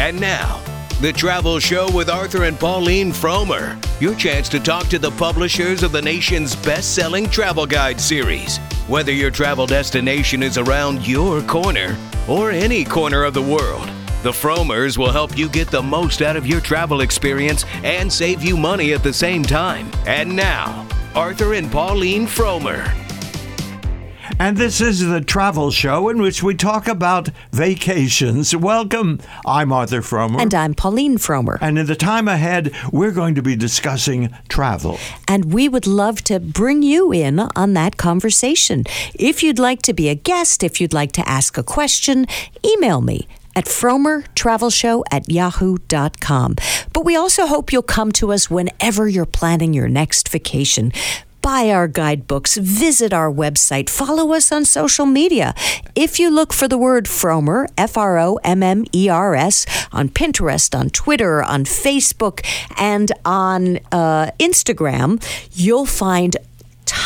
And now, the Travel Show with Arthur and Pauline Frommer. Your chance to talk to the publishers of the nation's best selling travel guide series. Whether your travel destination is around your corner or any corner of the world, the Frommers will help you get the most out of your travel experience and save you money at the same time. And now, Arthur and Pauline Frommer. And this is the travel show in which we talk about vacations. Welcome. I'm Arthur Frommer. And I'm Pauline Frommer. And in the time ahead, we're going to be discussing travel. And we would love to bring you in on that conversation. If you'd like to be a guest, if you'd like to ask a question, email me at frommertravelshow at yahoo.com. But we also hope you'll come to us whenever you're planning your next vacation buy our guidebooks, visit our website, follow us on social media. If you look for the word Frommer, F R O M M E R S, on Pinterest, on Twitter, on Facebook, and on uh, Instagram, you'll find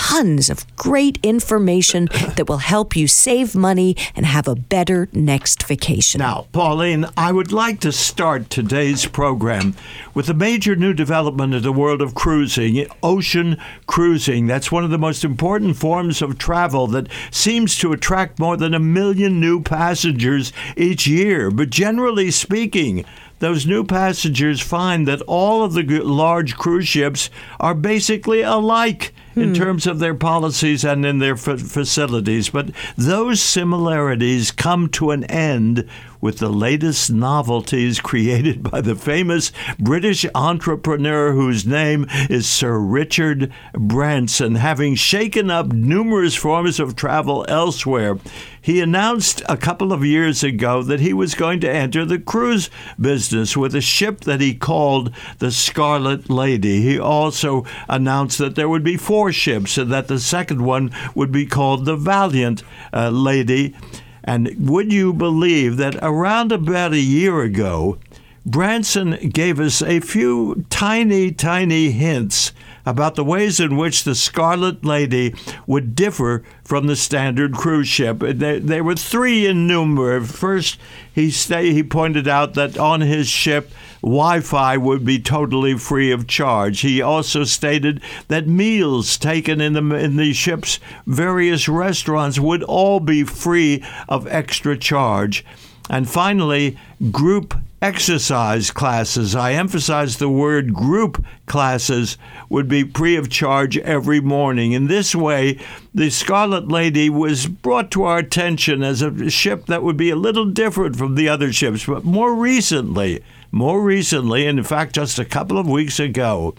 tons of great information that will help you save money and have a better next vacation. Now, Pauline, I would like to start today's program with a major new development in the world of cruising ocean cruising. That's one of the most important forms of travel that seems to attract more than a million new passengers each year. But generally speaking, those new passengers find that all of the large cruise ships are basically alike in hmm. terms of their policies and in their f- facilities. But those similarities come to an end with the latest novelties created by the famous British entrepreneur whose name is Sir Richard Branson. Having shaken up numerous forms of travel elsewhere, he announced a couple of years ago that he was going to enter the cruise business with a ship that he called the Scarlet Lady. He also announced that there would be four ships and that the second one would be called the Valiant uh, Lady. And would you believe that around about a year ago, Branson gave us a few tiny, tiny hints about the ways in which the Scarlet Lady would differ from the standard cruise ship. There, were three in number. First, he, stay, he pointed out that on his ship, Wi Fi would be totally free of charge. He also stated that meals taken in the, in the ship's various restaurants would all be free of extra charge. And finally, group exercise classes. I emphasize the word group classes would be free of charge every morning. In this way, the Scarlet Lady was brought to our attention as a ship that would be a little different from the other ships. But more recently, more recently, and in fact, just a couple of weeks ago,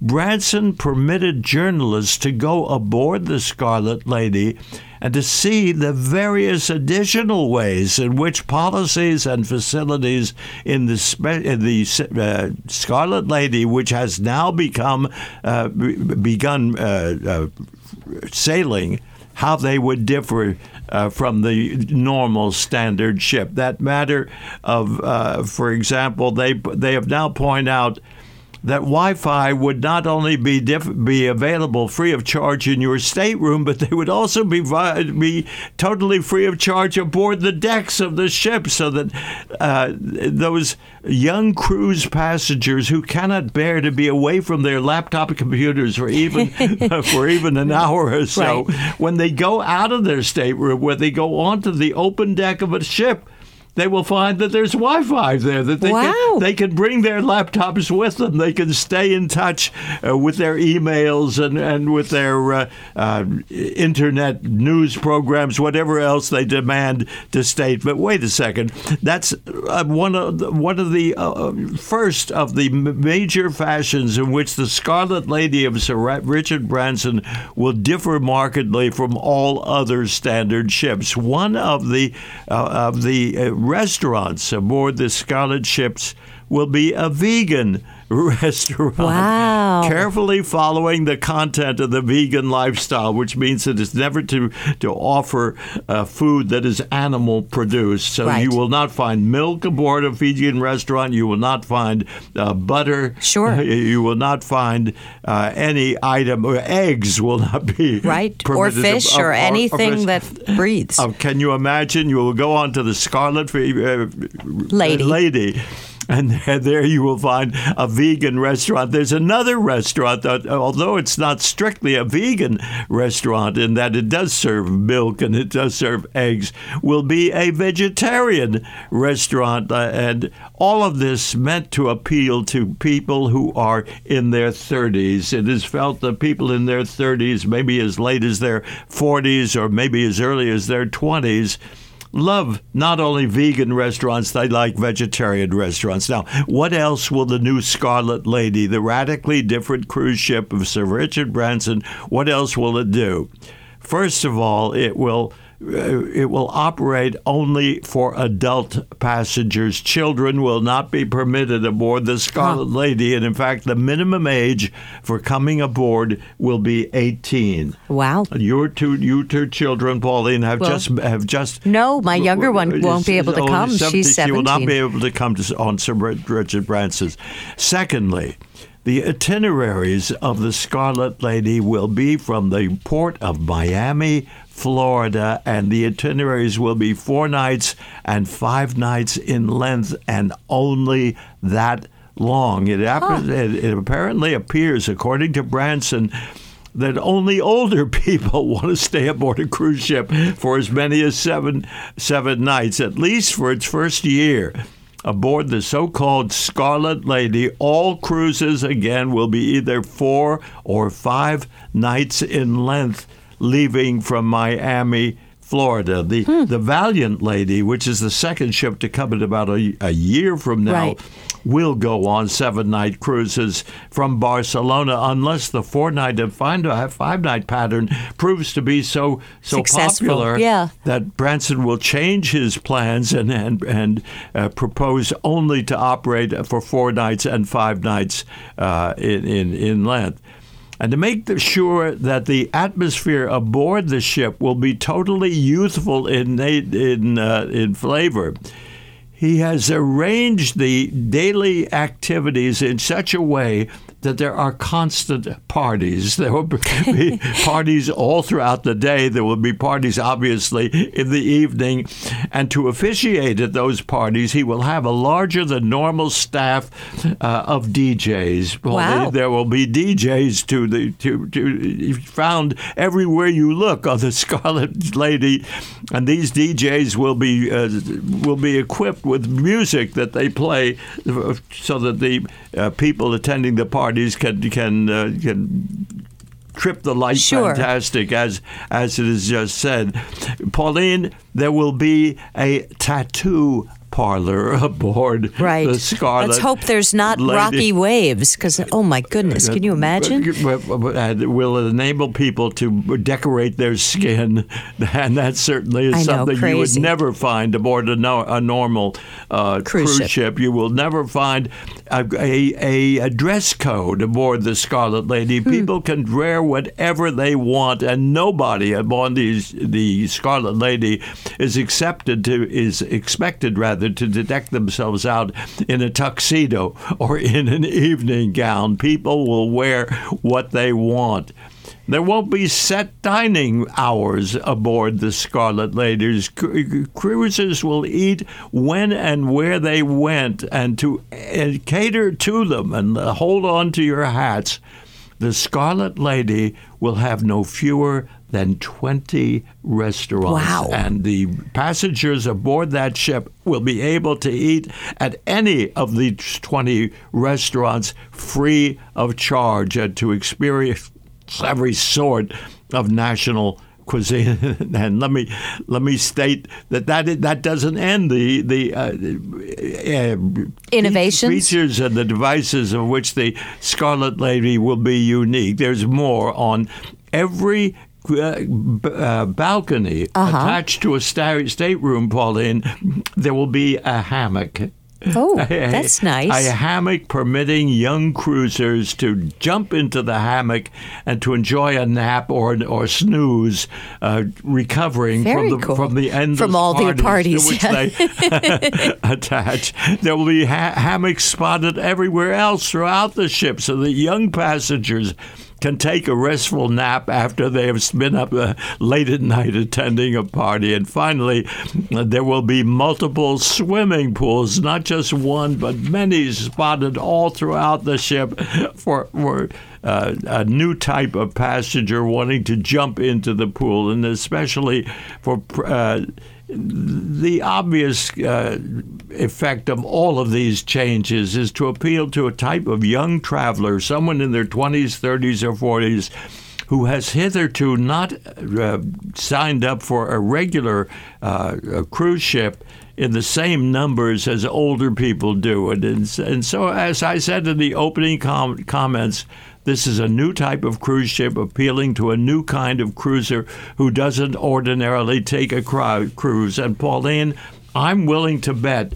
Branson permitted journalists to go aboard the Scarlet Lady and to see the various additional ways in which policies and facilities in the, in the uh, Scarlet Lady, which has now become uh, begun uh, uh, sailing, how they would differ uh, from the normal standard ship. That matter of, uh, for example, they they have now pointed out that Wi-Fi would not only be diff- be available free of charge in your stateroom, but they would also be vi- be totally free of charge aboard the decks of the ship, so that uh, those young cruise passengers who cannot bear to be away from their laptop computers for even for even an hour or so, right. when they go out of their stateroom, where they go onto the open deck of a ship they will find that there's Wi-Fi there that they wow. can they can bring their laptops with them. They can stay in touch uh, with their emails and and with their uh, uh, internet news programs, whatever else they demand to state. But wait a second, that's uh, one of the, one of the uh, first of the major fashions in which the Scarlet Lady of Sir Richard Branson will differ markedly from all other standard ships. One of the uh, of the restaurants aboard the Scarlet ships will be a vegan restaurant. Wow. Carefully following the content of the vegan lifestyle, which means that it's never to, to offer uh, food that is animal produced. So Right. you will not find milk aboard a vegan restaurant. You will not find uh, butter. Sure. You will not find uh, any item, or eggs will not be. Right. Or fish of- or of- anything of- that breathes. uh, can you imagine? You will go on to the Scarlet uh, Lady. Lady. And there you will find a vegan restaurant. There's another restaurant that, although it's not strictly a vegan restaurant in that it does serve milk and it does serve eggs, will be a vegetarian restaurant. Uh, and all of this meant to appeal to people who are in their 30s. It is felt that people in their 30s, maybe as late as their 40s or maybe as early as their 20s, love not only vegan restaurants, they like vegetarian restaurants. Now, what else will the new Scarlet Lady, the radically different cruise ship of Sir Richard Branson, what else will it do? First of all, it will. Uh, It will operate only for adult passengers. Children will not be permitted aboard the Scarlet Lady, and in fact, the minimum age for coming aboard will be 18. wow. Your two, you two children, Pauline, have Well, just have just. no, my younger one won't be able to come. She's 17. She will not be able to come to, on Sir Richard Branson's. Secondly, the itineraries of the Scarlet Lady will be from the port of Miami, Florida, and the itineraries will be four nights and five nights in length, and only that long. It, ap- it, it apparently appears, according to Branson, that only older people want to stay aboard a cruise ship for as many as seven seven nights, at least for its first year. Aboard the so-called Scarlet Lady, all cruises again will be either four or five nights in length, leaving from Miami, Florida. The the Valiant Lady, which is the second ship to come in about a, a year from now, Right. will go on seven night cruises from Barcelona unless the four night and five night pattern proves to be so so Successful, popular yeah. that Branson will change his plans and and, and uh, propose only to operate for four nights and five nights uh, in, in in length. And to make sure that the atmosphere aboard the ship will be totally youthful in in uh, in flavor, he has arranged the daily activities in such a way that there are constant parties. There will be parties all throughout the day. There will be parties, obviously, in the evening. And to officiate at those parties, he will have a larger than normal staff uh, of DJs. Well, Wow. they- there will be DJs to the to, to found everywhere you look on the Scarlet Lady, and these DJs will be uh, will be equipped with music that they play, uh, so that the uh, people attending the parties can can uh, can trip the light Sure. fantastic as as it is just said. Pauline, there will be a tattoo parlor aboard Right. the Scarlet. Let's hope there's not Lady. rocky waves because, oh my goodness, can you imagine? And will enable people to decorate their skin, and that certainly is know, something you would never find aboard a, no, a normal uh, Cruise cruise, ship. ship. You will never find a, a, a dress code aboard the Scarlet Lady. Hmm. People can wear whatever they want, and nobody aboard these the Scarlet Lady is accepted to is expected rather to deck themselves out in a tuxedo or in an evening gown. People will wear what they want. There won't be set dining hours aboard the Scarlet Ladies. Cru- Cruisers will eat when and where they went and to and cater to them and hold on to your hats. The Scarlet Lady will have no fewer than 20 restaurants. Wow. And the passengers aboard that ship will be able to eat at any of the 20 restaurants free of charge and to experience every sort of national cuisine. and let me let me state that that that doesn't end the the uh, uh, Innovations? features and the devices of which the Scarlet Lady will be unique. There's more on every. Uh, uh, balcony Uh-huh. attached to a sta- stateroom, Pauline, there will be a hammock Oh, that's nice. A hammock permitting young cruisers to jump into the hammock and to enjoy a nap or or snooze, uh, recovering Very from the cool. from the endless From all the parties, to which yeah. they attach. There will be ha- hammocks spotted everywhere else throughout the ship, so that young passengers can take a restful nap after they have been up uh, late at night attending a party. And finally, there will be multiple swimming pools, not just one, but many spotted all throughout the ship for, for uh, a new type of passenger wanting to jump into the pool, and especially for. Uh, the obvious uh, effect of all of these changes is to appeal to a type of young traveler, someone in their 20s, 30s, or 40s, who has hitherto not uh, signed up for a regular uh, a cruise ship in the same numbers as older people do. And, and, so, as I said in the opening com- comments, this is a new type of cruise ship appealing to a new kind of cruiser who doesn't ordinarily take a cru- cruise. And Pauline, I'm willing to bet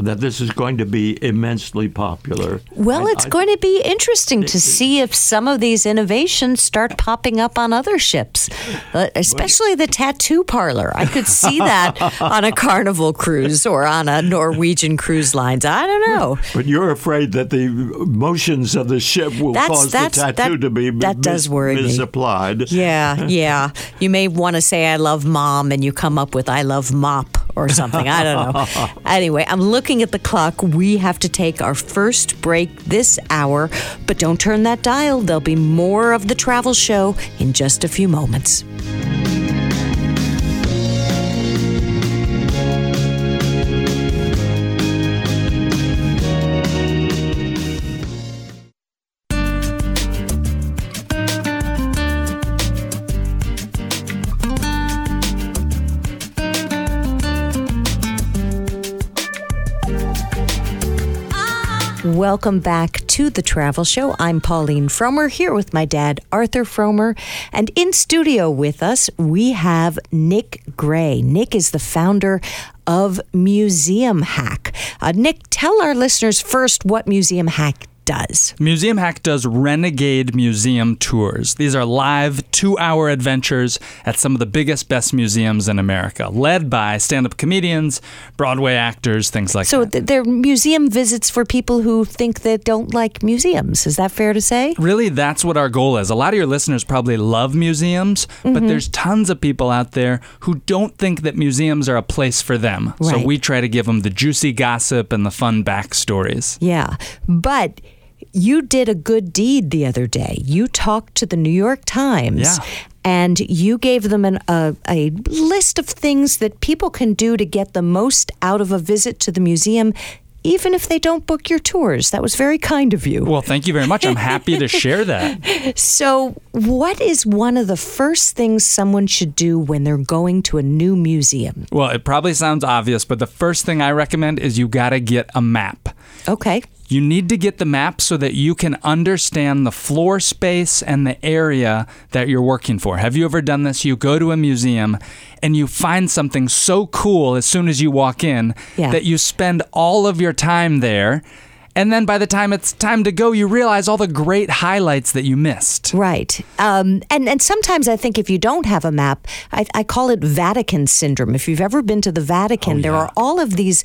that this is going to be immensely popular. Well, I- it's I- going to be interesting to see if some of these innovations start popping up on other ships, uh, especially the tattoo parlor. I could see that on a Carnival cruise or on a Norwegian cruise lines. I don't know. But you're afraid that the motions of the ship will That's- cause the tattoo that- to be that does worry me. misapplied. Yeah, yeah. You may want to say I love mom and you come up with I love mop or something. I don't know. Anyway, I'm looking at the clock. We have to take our first break this hour, but don't turn that dial. There'll be more of the travel show in just a few moments. Welcome back to the Travel Show. I'm Pauline Frommer here with my dad, Arthur Frommer. And in studio with us, we have Nick Gray. Nick is the founder of Museum Hack. Uh, Nick, tell our listeners first what Museum Hack does. Museum Hack does renegade museum tours. These are live two hour adventures at some of the biggest, best museums in America, led by stand up comedians, Broadway actors, things like So that. So they're museum visits for people who think they don't like museums. Is that fair to say? Really, that's what our goal is. A lot of your listeners probably love museums, Mm-hmm. but there's tons of people out there who don't think that museums are a place for them. So we try to give them the juicy gossip and the fun backstories. Yeah. But you did a good deed the other day. You talked to the New York Times. Yeah. And you gave them an, a, a list of things that people can do to get the most out of a visit to the museum, even if they don't book your tours. That was very kind of you. Well, thank you very much. I'm happy to share that. So, what is one of the first things someone should do when they're going to a new museum? Well, it probably sounds obvious, but the first thing I recommend is you got to get a map. Okay. You need to get the map so that you can understand the floor space and the area that you're working for. Have you ever done this? You go to a museum and you find something so cool as soon as you walk in Yeah. that you spend all of your time there. And then by the time it's time to go, you realize all the great highlights that you missed. Right. Um, and, and sometimes I think if you don't have a map, I, I call it Vatican syndrome. If you've ever been to the Vatican, there are all of these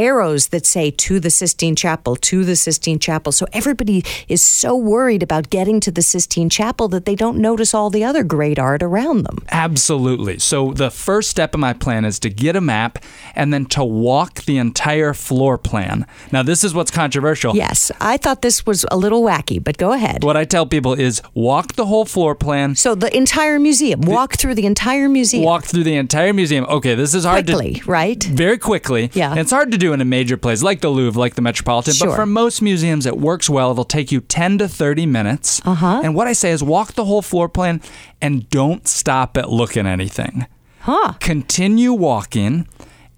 arrows that say to the Sistine Chapel, to the Sistine Chapel. So everybody is so worried about getting to the Sistine Chapel that they don't notice all the other great art around them. Absolutely. So the first step in my plan is to get a map and then to walk the entire floor plan. Now, this is what's controversial. Yes, I thought this was a little wacky, but go ahead. What I tell people is walk the whole floor plan, So the entire museum, walk through the entire museum walk through the entire museum. Okay, this is hard to quickly, to right? very quickly. Yeah. It's hard to do in a major place like the Louvre, like the Metropolitan. Sure. But for most museums, it works well. It'll take you 10 to 30 minutes. Uh-huh. And what I say is walk the whole floor plan and don't stop at looking anything. Huh. Continue walking.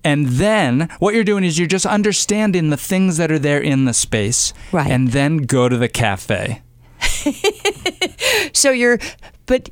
And then what you're doing is you're just understanding the things that are there in the space. Right. And then go to the cafe. So you're, but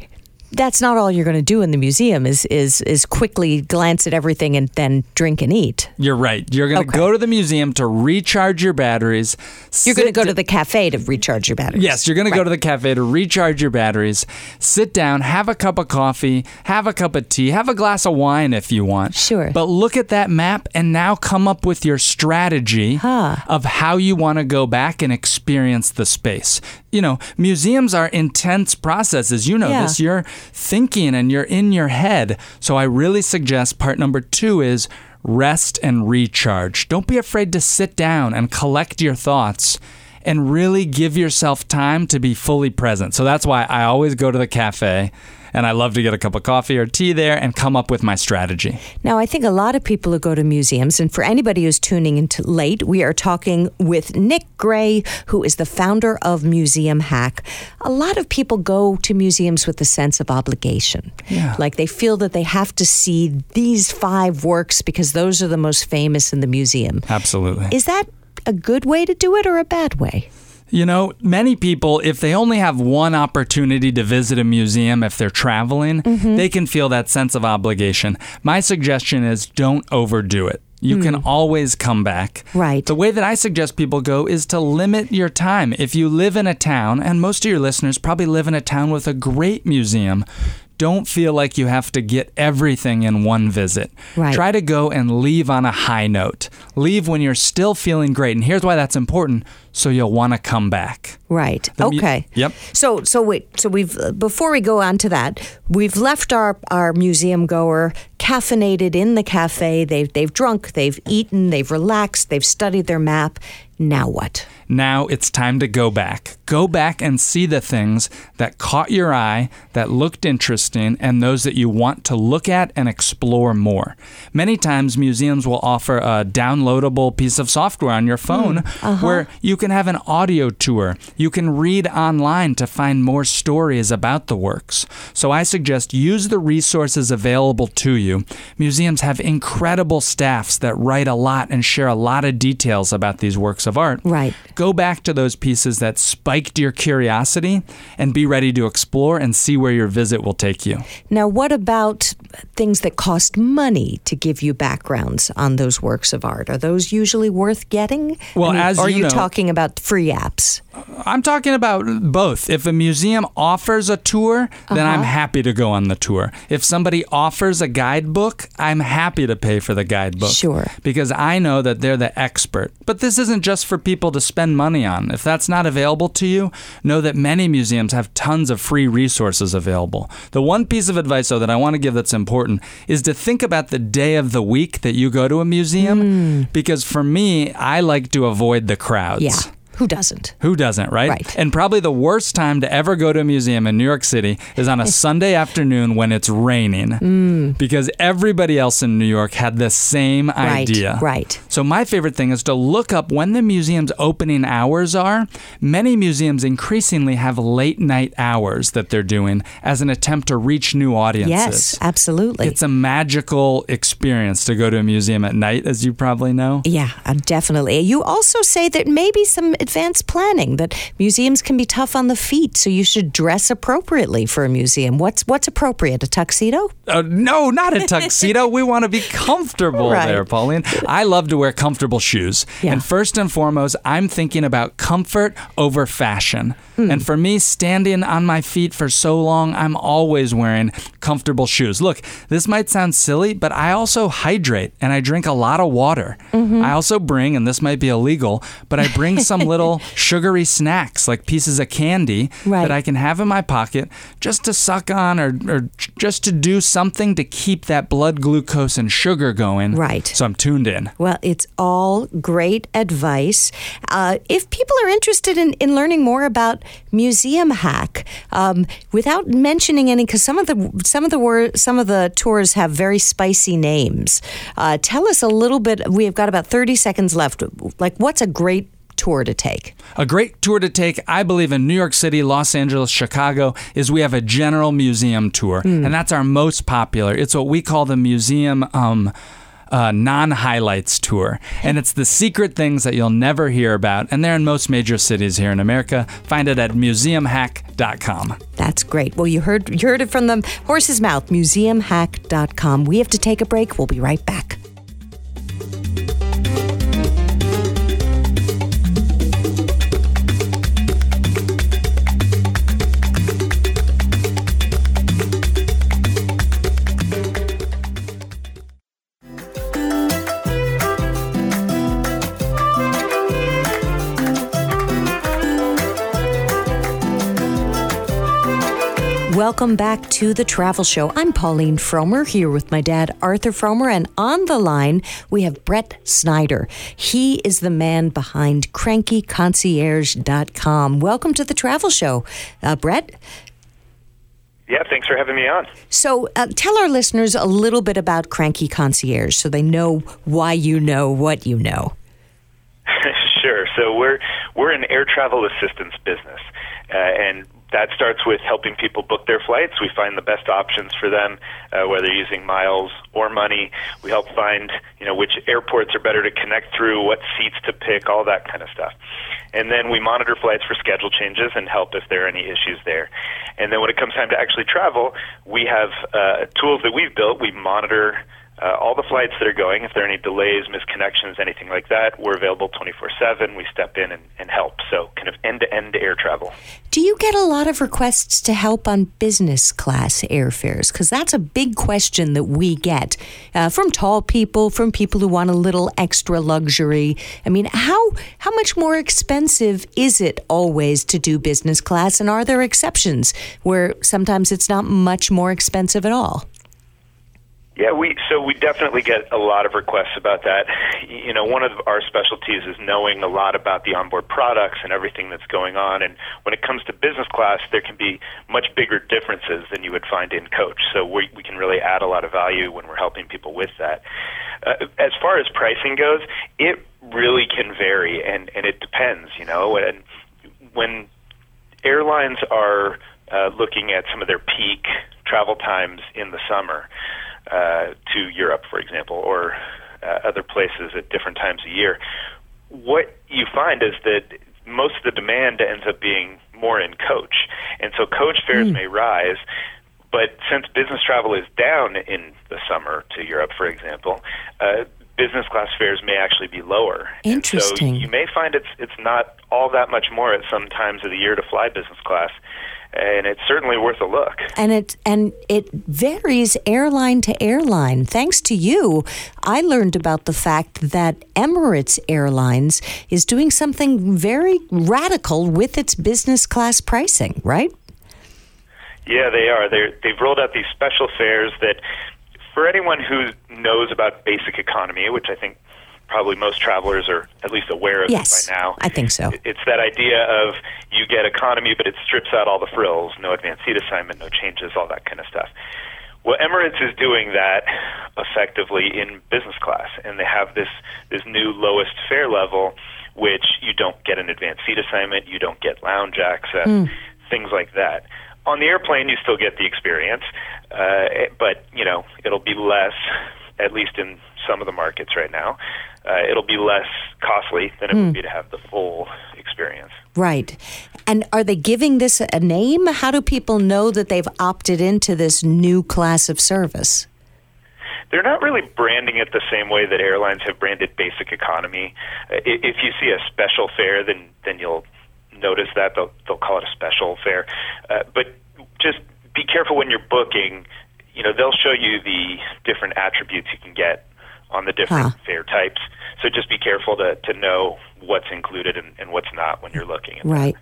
that's not all you're going to do in the museum is is is quickly glance at everything and then drink and eat. You're right. You're going to Okay. go to the museum to recharge your batteries. You're going to go to the cafe to recharge your batteries. Yes, you're going to go to the cafe to recharge your batteries. Sit down, have a cup of coffee, have a cup of tea, have a glass of wine if you want. Sure. But look at that map and now come up with your strategy Huh. of how you want to go back and experience the space. You know, museums are intense processes. You know Yeah. this. You're thinking and you're in your head. So I really suggest part number two is rest and recharge. Don't be afraid to sit down and collect your thoughts and really give yourself time to be fully present. So that's why I always go to the cafe and I love to get a cup of coffee or tea there and come up with my strategy. Now, I think a lot of people who go to museums, and for anybody who's tuning in late, we are talking with Nick Gray, who is the founder of Museum Hack. A lot of people go to museums with a sense of obligation. Yeah. Like they feel that they have to see these five works because those are the most famous in the museum. Absolutely. Is that a good way to do it or a bad way? You know, many people, if they only have one opportunity to visit a museum if they're traveling, mm-hmm. they can feel that sense of obligation. My suggestion is don't overdo it. You can mm. always come back. Right. The way that I suggest people go is to limit your time. If you live in a town, and most of your listeners probably live in a town with a great museum, don't feel like you have to get everything in one visit. Right. Try to go and leave on a high note. Leave when you're still feeling great. And here's why that's important so you'll want to come back. Right. The mu- okay. Yep. So so wait. So we've before we go on to that, we've left our our museum goer caffeinated in the cafe. They've they've drunk, they've eaten, they've relaxed, they've studied their map. Now what? Now it's time to go back. Go back and see the things that caught your eye, that looked interesting, and those that you want to look at and explore more. Many times, museums will offer a downloadable piece of software on your phone hmm. uh-huh. where you can have an audio tour. You can read online to find more stories about the works. So I suggest use the resources available to you. Museums have incredible staffs that write a lot and share a lot of details about these works of art. Right. Go back to those pieces that spiked your curiosity and be ready to explore and see where your visit will take you. Now what about things that cost money to give you backgrounds on those works of art? Are those usually worth getting? Well, as or are you you know- talking about free apps? I'm talking about both. If a museum offers a tour, then I'm uh-huh. happy to go on the tour. If somebody offers a guidebook, I'm happy to pay for the guidebook. Sure. Because I know that they're the expert. But this isn't just for people to spend money on. If that's not available to you, know that many museums have tons of free resources available. The one piece of advice, though, that I want to give that's important is to think about the day of the week that you go to a museum. Hmm. Because for me, I like to avoid the crowds. Yeah. Who doesn't? Who doesn't, right? Right. And probably the worst time to ever go to a museum in New York City is on a Sunday afternoon when it's raining. Because everybody else in New York had the same Mm. Right, idea. right. So my favorite thing is to look up when the museum's opening hours are. Many museums increasingly have late night hours that they're doing as an attempt to reach new audiences. Yes, absolutely. It's a magical experience to go to a museum at night, as you probably know. Yeah, definitely. You also say that maybe some advanced planning that museums can be tough on the feet, so you should dress appropriately for a museum. What's what's appropriate? A tuxedo? Uh, no, not a tuxedo. we want to be comfortable Right. there, Pauline. I love to wear comfortable shoes. Yeah. And first and foremost, I'm thinking about comfort over fashion. Hmm. And for me, standing on my feet for so long, I'm always wearing comfortable shoes. Look, this might sound silly, but I also hydrate and I drink a lot of water. Mm-hmm. I also bring, and this might be illegal, but I bring some little sugary snacks like pieces of candy Right. that I can have in my pocket just to suck on or, or just to do something to keep that blood glucose and sugar going. Right. So I'm tuned in. Well, it's all great advice. Uh, if people are interested in, in learning more about Museum Hack, um, without mentioning any, because some of the some of the wor- some of the tours have very spicy names. Uh, tell us a little bit. We have got about thirty seconds left. Like, what's a great tour to take? A great tour to take, I believe, in New York City, Los Angeles, Chicago, is we have a general museum tour, and that's our most popular. It's what we call the museum. Um, uh, non highlights tour. And it's the secret things that you'll never hear about. And they're in most major cities here in America. Find it at museumhack.com. That's great. Well, you heard, you heard it from the horse's mouth, museumhack.com. We have to take a break. We'll be right back. Welcome back to the Travel Show. I'm Pauline Frommer here with my dad, Arthur Frommer, and on the line we have Brett Snyder. He is the man behind crankyconcierge.com. Welcome to the Travel Show, uh, Brett. Yeah, thanks for having me on. So, uh, tell our listeners a little bit about Cranky Concierge so they know why you know what you know. sure. So, we're we're an air travel assistance business, uh, and that starts with helping people book their flights. We find the best options for them, uh, whether using miles or money. We help find, you know, which airports are better to connect through, what seats to pick, all that kind of stuff. And then we monitor flights for schedule changes and help if there are any issues there. And then when it comes time to actually travel, we have uh, tools that we've built. We monitor uh, all the flights that are going, if there are any delays, misconnections, anything like that, we're available 24 7. We step in and, and help. So, kind of end to end air travel. Do you get a lot of requests to help on business class airfares? Because that's a big question that we get uh, from tall people, from people who want a little extra luxury. I mean, how, how much more expensive is it always to do business class? And are there exceptions where sometimes it's not much more expensive at all? Yeah, we so we definitely get a lot of requests about that. You know, one of our specialties is knowing a lot about the onboard products and everything that's going on. And when it comes to business class, there can be much bigger differences than you would find in coach. So we we can really add a lot of value when we're helping people with that. Uh, as far as pricing goes, it really can vary, and and it depends. You know, and when airlines are uh, looking at some of their peak travel times in the summer uh, to Europe, for example, or uh, other places at different times a year, what you find is that most of the demand ends up being more in coach. And so coach fares mm. may rise, but since business travel is down in the summer to Europe, for example, uh, business class fares may actually be lower. Interesting. And so you may find it's it's not all that much more at some times of the year to fly business class and it's certainly worth a look. And it and it varies airline to airline. Thanks to you, I learned about the fact that Emirates Airlines is doing something very radical with its business class pricing, right? Yeah, they are. They they've rolled out these special fares that for anyone who knows about basic economy, which I think probably most travelers are at least aware of yes, it by now. I think so. It's that idea of you get economy, but it strips out all the frills, no advanced seat assignment, no changes, all that kind of stuff. Well, Emirates is doing that effectively in business class, and they have this this new lowest fare level, which you don't get an advanced seat assignment, you don't get lounge access, mm. things like that. On the airplane, you still get the experience, uh, but you know it'll be less, at least in some of the markets right now uh, it'll be less costly than it would hmm. be to have the full experience. Right. And are they giving this a name? How do people know that they've opted into this new class of service? They're not really branding it the same way that airlines have branded basic economy. Uh, if you see a special fare, then then you'll notice that they'll they'll call it a special fare. Uh, but just be careful when you're booking. You know, they'll show you the different attributes you can get on the different huh. fare types. So just be careful to, to know what's included and, and what's not when you're looking at right.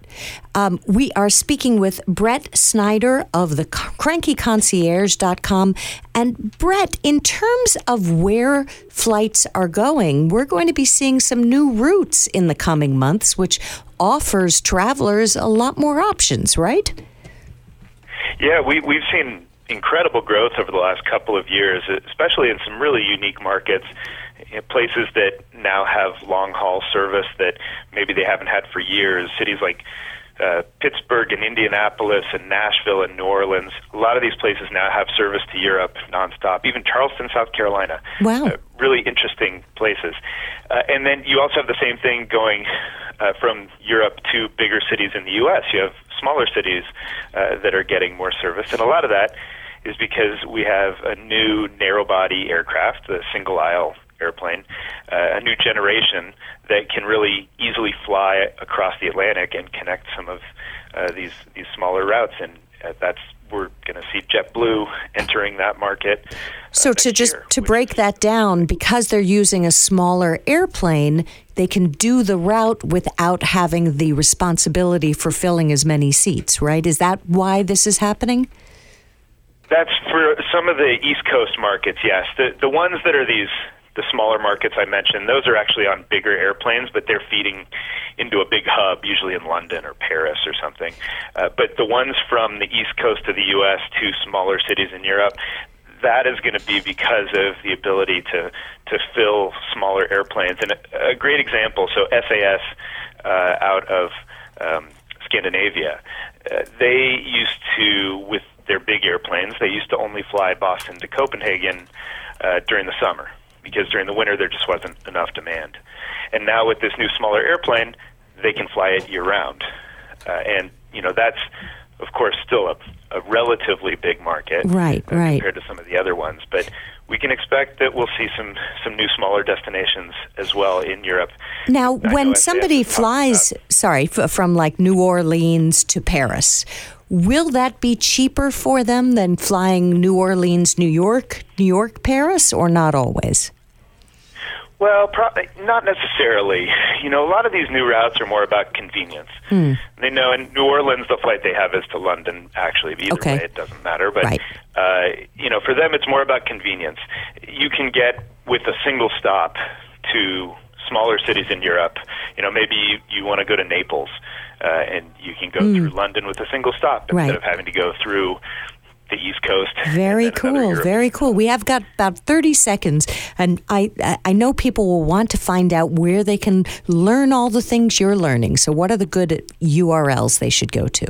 Um, we are speaking with Brett Snyder of the crankyconcierge.com. And Brett, in terms of where flights are going, we're going to be seeing some new routes in the coming months, which offers travelers a lot more options, right? Yeah, we, we've seen incredible growth over the last couple of years, especially in some really unique markets, places that now have long haul service that maybe they haven't had for years. Cities like uh, Pittsburgh and Indianapolis and Nashville and New Orleans. A lot of these places now have service to Europe nonstop. Even Charleston, South Carolina. Wow. Uh, really interesting places. Uh, and then you also have the same thing going uh, from Europe to bigger cities in the U.S. You have smaller cities uh, that are getting more service, and a lot of that is because we have a new narrow body aircraft, the single aisle airplane, uh, a new generation that can really easily fly across the Atlantic and connect some of uh, these these smaller routes, and uh, that's we're going to see JetBlue entering that market. Uh, so to just year, to break that down, because they're using a smaller airplane, they can do the route without having the responsibility for filling as many seats. Right? Is that why this is happening? That's for some of the East Coast markets. Yes, the the ones that are these the smaller markets I mentioned, those are actually on bigger airplanes, but they're feeding into a big hub, usually in London or Paris or something. Uh, but the ones from the east coast of the U.S. to smaller cities in Europe, that is going to be because of the ability to to fill smaller airplanes. And a, a great example, so SAS uh, out of um, Scandinavia, uh, they used to with their big airplanes, they used to only fly Boston to Copenhagen uh, during the summer because during the winter there just wasn't enough demand. And now with this new smaller airplane, they can fly it year round. Uh, and you know that's of course still a, a relatively big market, right? Uh, right. Compared to some of the other ones, but we can expect that we'll see some some new smaller destinations as well in Europe. Now, I when somebody SAS is talking flies, sorry, f- from like New Orleans to Paris, will that be cheaper for them than flying New Orleans, New York, New York, Paris, or not always? Well, pro- not necessarily. You know, a lot of these new routes are more about convenience. Hmm. They know in New Orleans the flight they have is to London. Actually, either Okay. way, it doesn't matter. But Right. uh, you know, for them, it's more about convenience. You can get with a single stop to smaller cities in Europe. You know, maybe you, you want to go to Naples, uh, and you can go through London with a single stop instead Hmm. Of having to go through the East Coast. Very cool. Very cool. We have got about 30 seconds, and I, I know people will want to find out where they can learn all the things you're learning. So, what are the good URLs they should go to?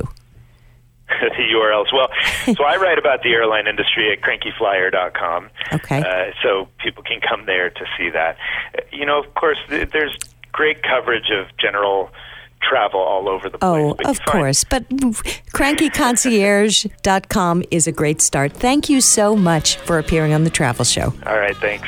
the URLs. Well, so I write about the airline industry at crankyflier.com. Okay. Uh, so people can come there to see that. Uh, You know, of course, th- there's great coverage of general travel all over the place. Oh, of course. But crankyconcierge.com is a great start. Thank you so much for appearing on the travel show. All right, thanks.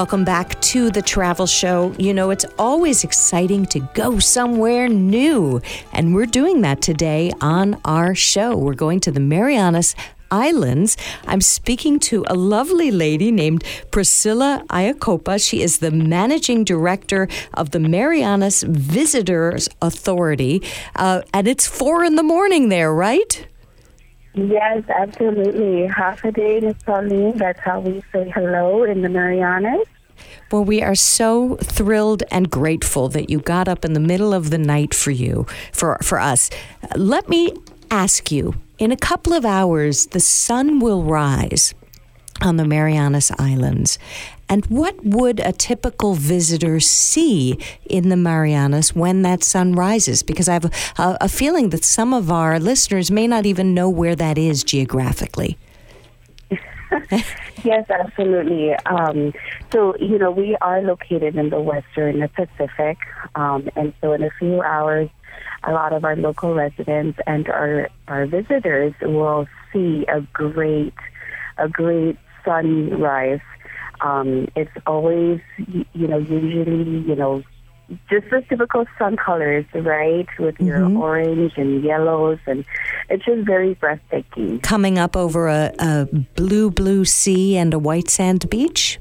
Welcome back to the travel show. You know, it's always exciting to go somewhere new. And we're doing that today on our show. We're going to the Marianas Islands. I'm speaking to a lovely lady named Priscilla Iakopo. She is the managing director of the Marianas Visitors Authority. Uh, and it's four in the morning there, right? Yes, absolutely. Hafa adai to Pauline. That's how we say hello in the Marianas. Well, we are so thrilled and grateful that you got up in the middle of the night for you, for for us. Let me ask you: in a couple of hours, the sun will rise on the Marianas Islands. And what would a typical visitor see in the Marianas when that sun rises? Because I have a, a feeling that some of our listeners may not even know where that is geographically. Yes, absolutely. Um, so, you know, we are located in the western Pacific. Um, and so, in a few hours, a lot of our local residents and our, our visitors will see a great, a great sunrise. Um, it's always, y- you know, usually, you know, just the typical sun colors, right? With your orange and yellows, and it's just very breathtaking. Coming up over a, a blue, blue sea and a white sand beach?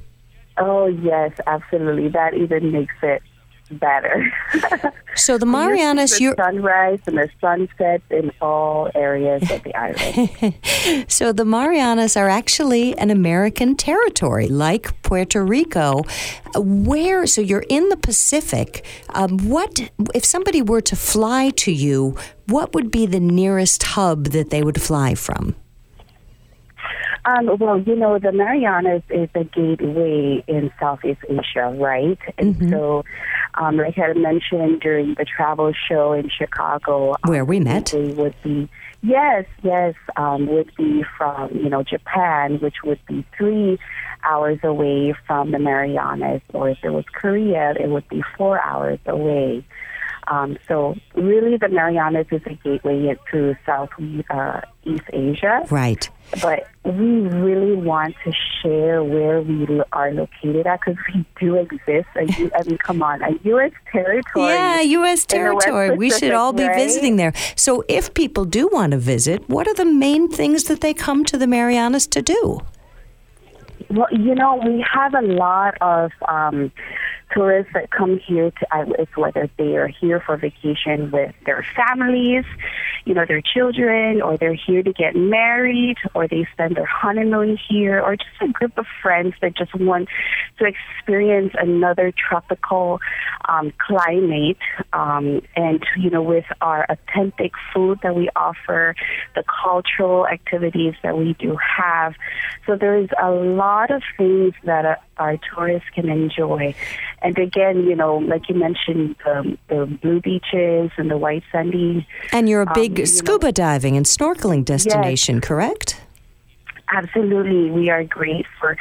Oh yes, absolutely. That even makes it better. So the Marianas, you're sunrise and the sunsets in all areas of the island. so the Marianas are actually an American territory, like Puerto Rico. Where? So you're in the Pacific. Um, what if somebody were to fly to you? What would be the nearest hub that they would fly from? Um, well, you know, the Marianas is a gateway in Southeast Asia, right? And so, um, like I mentioned during the travel show in Chicago, um, Where we met. they would be yes, yes, um, would be from you know Japan, which would be three hours away from the Marianas, or if it was Korea, it would be four hours away. Um, so really, the Marianas is a gateway to South uh, East Asia Right. but we really want to share where we lo- are located at because we do exist. A U- I mean, come on, a U.S. territory. Yeah, U.S. in the West territory. We should all be right? visiting there. So if people do want to visit, what are the main things that they come to the Marianas to do? Well, you know, we have a lot of um, tourists that come here to, it's whether they are here for vacation with their families, you know, their children, or they're here to get married, or they spend their honeymoon here, or just a group of friends that just want to experience another tropical um, climate. Um, and, you know, with our authentic food that we offer, the cultural activities that we do have. So there's a lot of things that our tourists can enjoy. And again, you know, like you mentioned, the, the blue beaches and the white sandy And you're a big Um, you know- scuba diving and snorkeling destination, correct? Absolutely, we are great for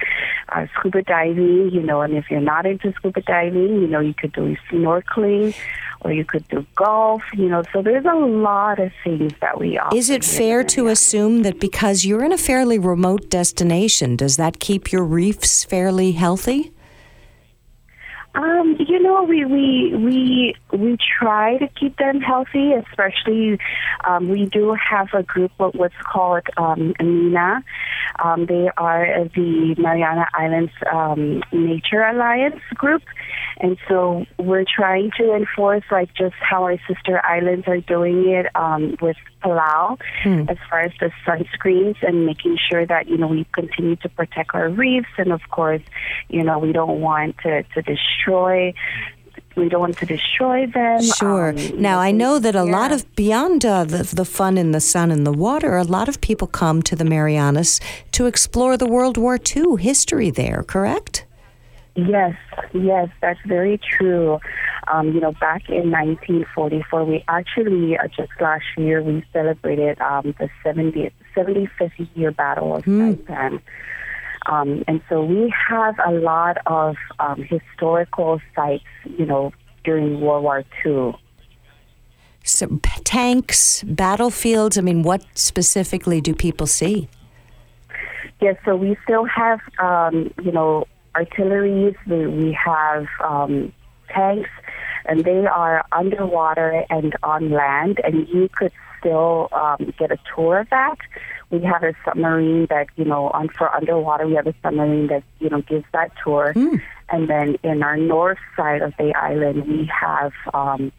uh, scuba diving. You know, and if you're not into scuba diving, you know, you could do snorkeling, or you could do golf. You know, so there's a lot of things that we offer. Is it fair to assume that because you're in a fairly remote destination, does that keep your reefs fairly healthy? Um, you know, we we we we try to keep them healthy. Especially, um, we do have a group of what's called um, AMINA. Um, they are the Mariana Islands um, Nature Alliance group, and so we're trying to enforce like just how our sister islands are doing it um, with Palau, as far as the sunscreens and making sure that you know we continue to protect our reefs, and of course, you know we don't want to to destroy. We don't want to destroy them. Sure. Um, now, I know that a lot of beyond uh, the, the fun in the sun and the water, a lot of people come to the Marianas to explore the World War II history there, correct? Yes, yes, that's very true. Um, you know, back in 1944, we actually, uh, just last year, we celebrated um, the 70, 75th year Battle of Saipan. Um, and so we have a lot of um, historical sites, you know, during World War II. So, p- tanks, battlefields, I mean, what specifically do people see? Yes, so we still have, um, you know, artilleries. We, we have um, tanks, and they are underwater and on land, and you could still um, get a tour of that. We have a submarine that, you know, on for underwater, we have a submarine that, you know, gives that tour. And then in our north side of the island, we have um,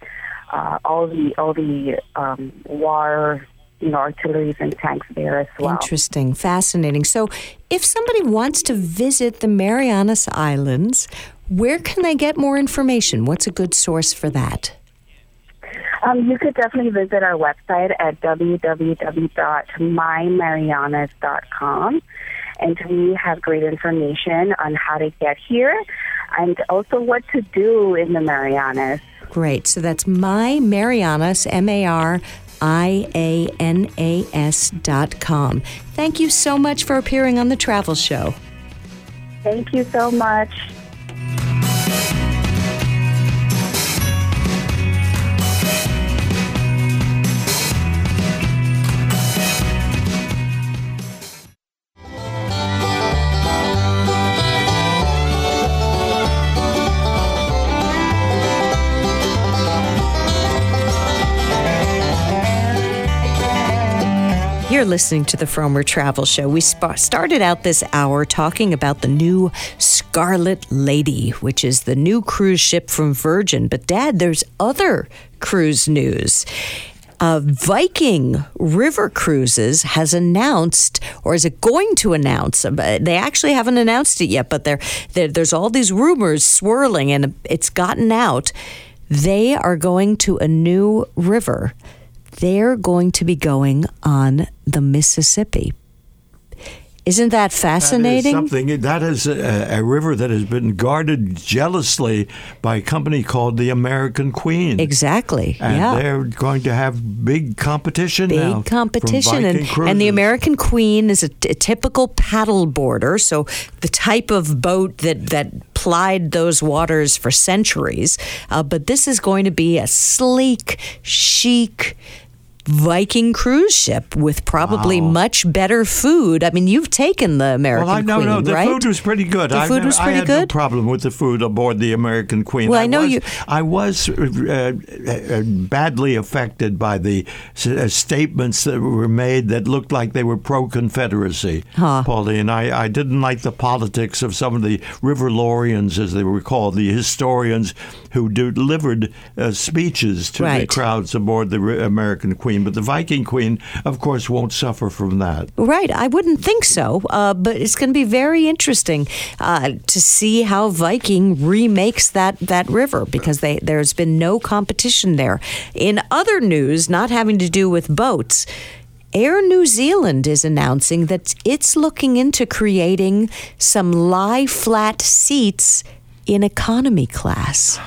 uh, all the all the um, war, you know, artilleries and tanks there as well. Interesting, fascinating. So, if somebody wants to visit the Marianas Islands, where can they get more information? What's a good source for that? Um, you could definitely visit our website at www.mymarianas.com. And we have great information on how to get here and also what to do in the Marianas. Great. So that's my Marianas, M A R I A N A S dot com. Thank you so much for appearing on the travel show. Thank you so much. You're listening to the Frommer Travel Show. We started out this hour talking about the new Scarlet Lady, which is the new cruise ship from Virgin. But, Dad, there's other cruise news. Uh, Viking River Cruises has announced, or is it going to announce? uh, They actually haven't announced it yet, but there, there's all these rumors swirling, and it's gotten out. They are going to a new river. They're going to be going on the Mississippi. Isn't that That is fascinating? something that is a, a river that has been guarded jealously by a company called the American Queen. exactly. And yeah. they're going to have big competition now. big competition and, and the American Queen is a, a typical paddle boarder so the type of boat that that plied those waters for centuries uh, but this is going to be a sleek chic Viking cruise ship with probably much better food. I mean, you've taken the American Well, I no, Queen, no. The right? food was pretty good. The I, food was I pretty had no good? problem with the food aboard the American Queen. Well, I know was, you- I was uh, uh, badly affected by the s- uh, statements that were made that looked like they were pro-Confederacy. Huh. Pauline, I, I didn't like the politics of some of the Riverlorians, as they were called, the historians who delivered uh, speeches to the crowds aboard the American Queen. But the Viking Queen, of course, won't suffer from that. Right, I wouldn't think so, uh, but it's going to be very interesting uh, to see how Viking remakes that, that river because they, there's been no competition there. In other news, not having to do with boats, Air New Zealand is announcing that it's looking into creating some lie flat seats in economy class.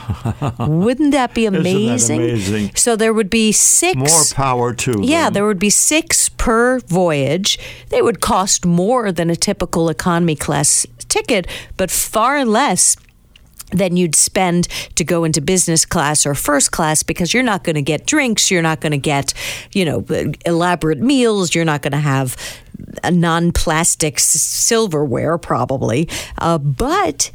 Wouldn't that be amazing? that amazing? So there would be six More power to yeah, them. there would be six per voyage. They would cost more than a typical economy class ticket, but far less than you'd spend to go into business class or first class because you're not going to get drinks, you're not going to get, you know, elaborate meals, you're not going to have a non-plastic silverware probably. Uh, but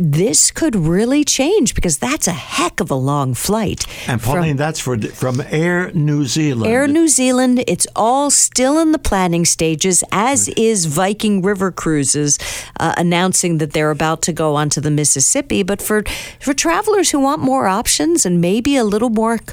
this could really change because that's a heck of a long flight. And from- Pauline, that's for from Air New Zealand. Air New Zealand, it's all still in the planning stages, as is Viking River Cruises, uh, announcing that they're about to go onto the Mississippi. But for, for travelers who want more options and maybe a little more c-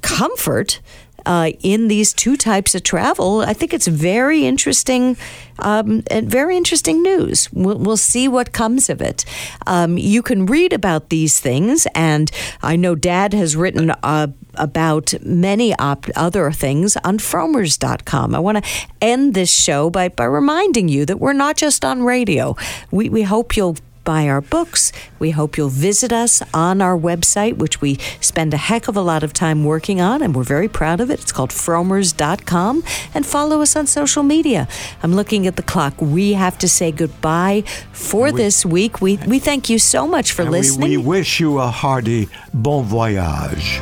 comfort, uh, in these two types of travel, I think it's very interesting, um, very interesting news. We'll, we'll see what comes of it. Um, you can read about these things, and I know Dad has written uh, about many op- other things on frommers.com. I want to end this show by, by reminding you that we're not just on radio. We, we hope you'll buy our books. We hope you'll visit us on our website, which we spend a heck of a lot of time working on, and we're very proud of it. It's called frommers.com. And follow us on social media. I'm looking at the clock. We have to say goodbye for this week. We, we thank you so much for And we, listening. we wish you a hearty bon voyage.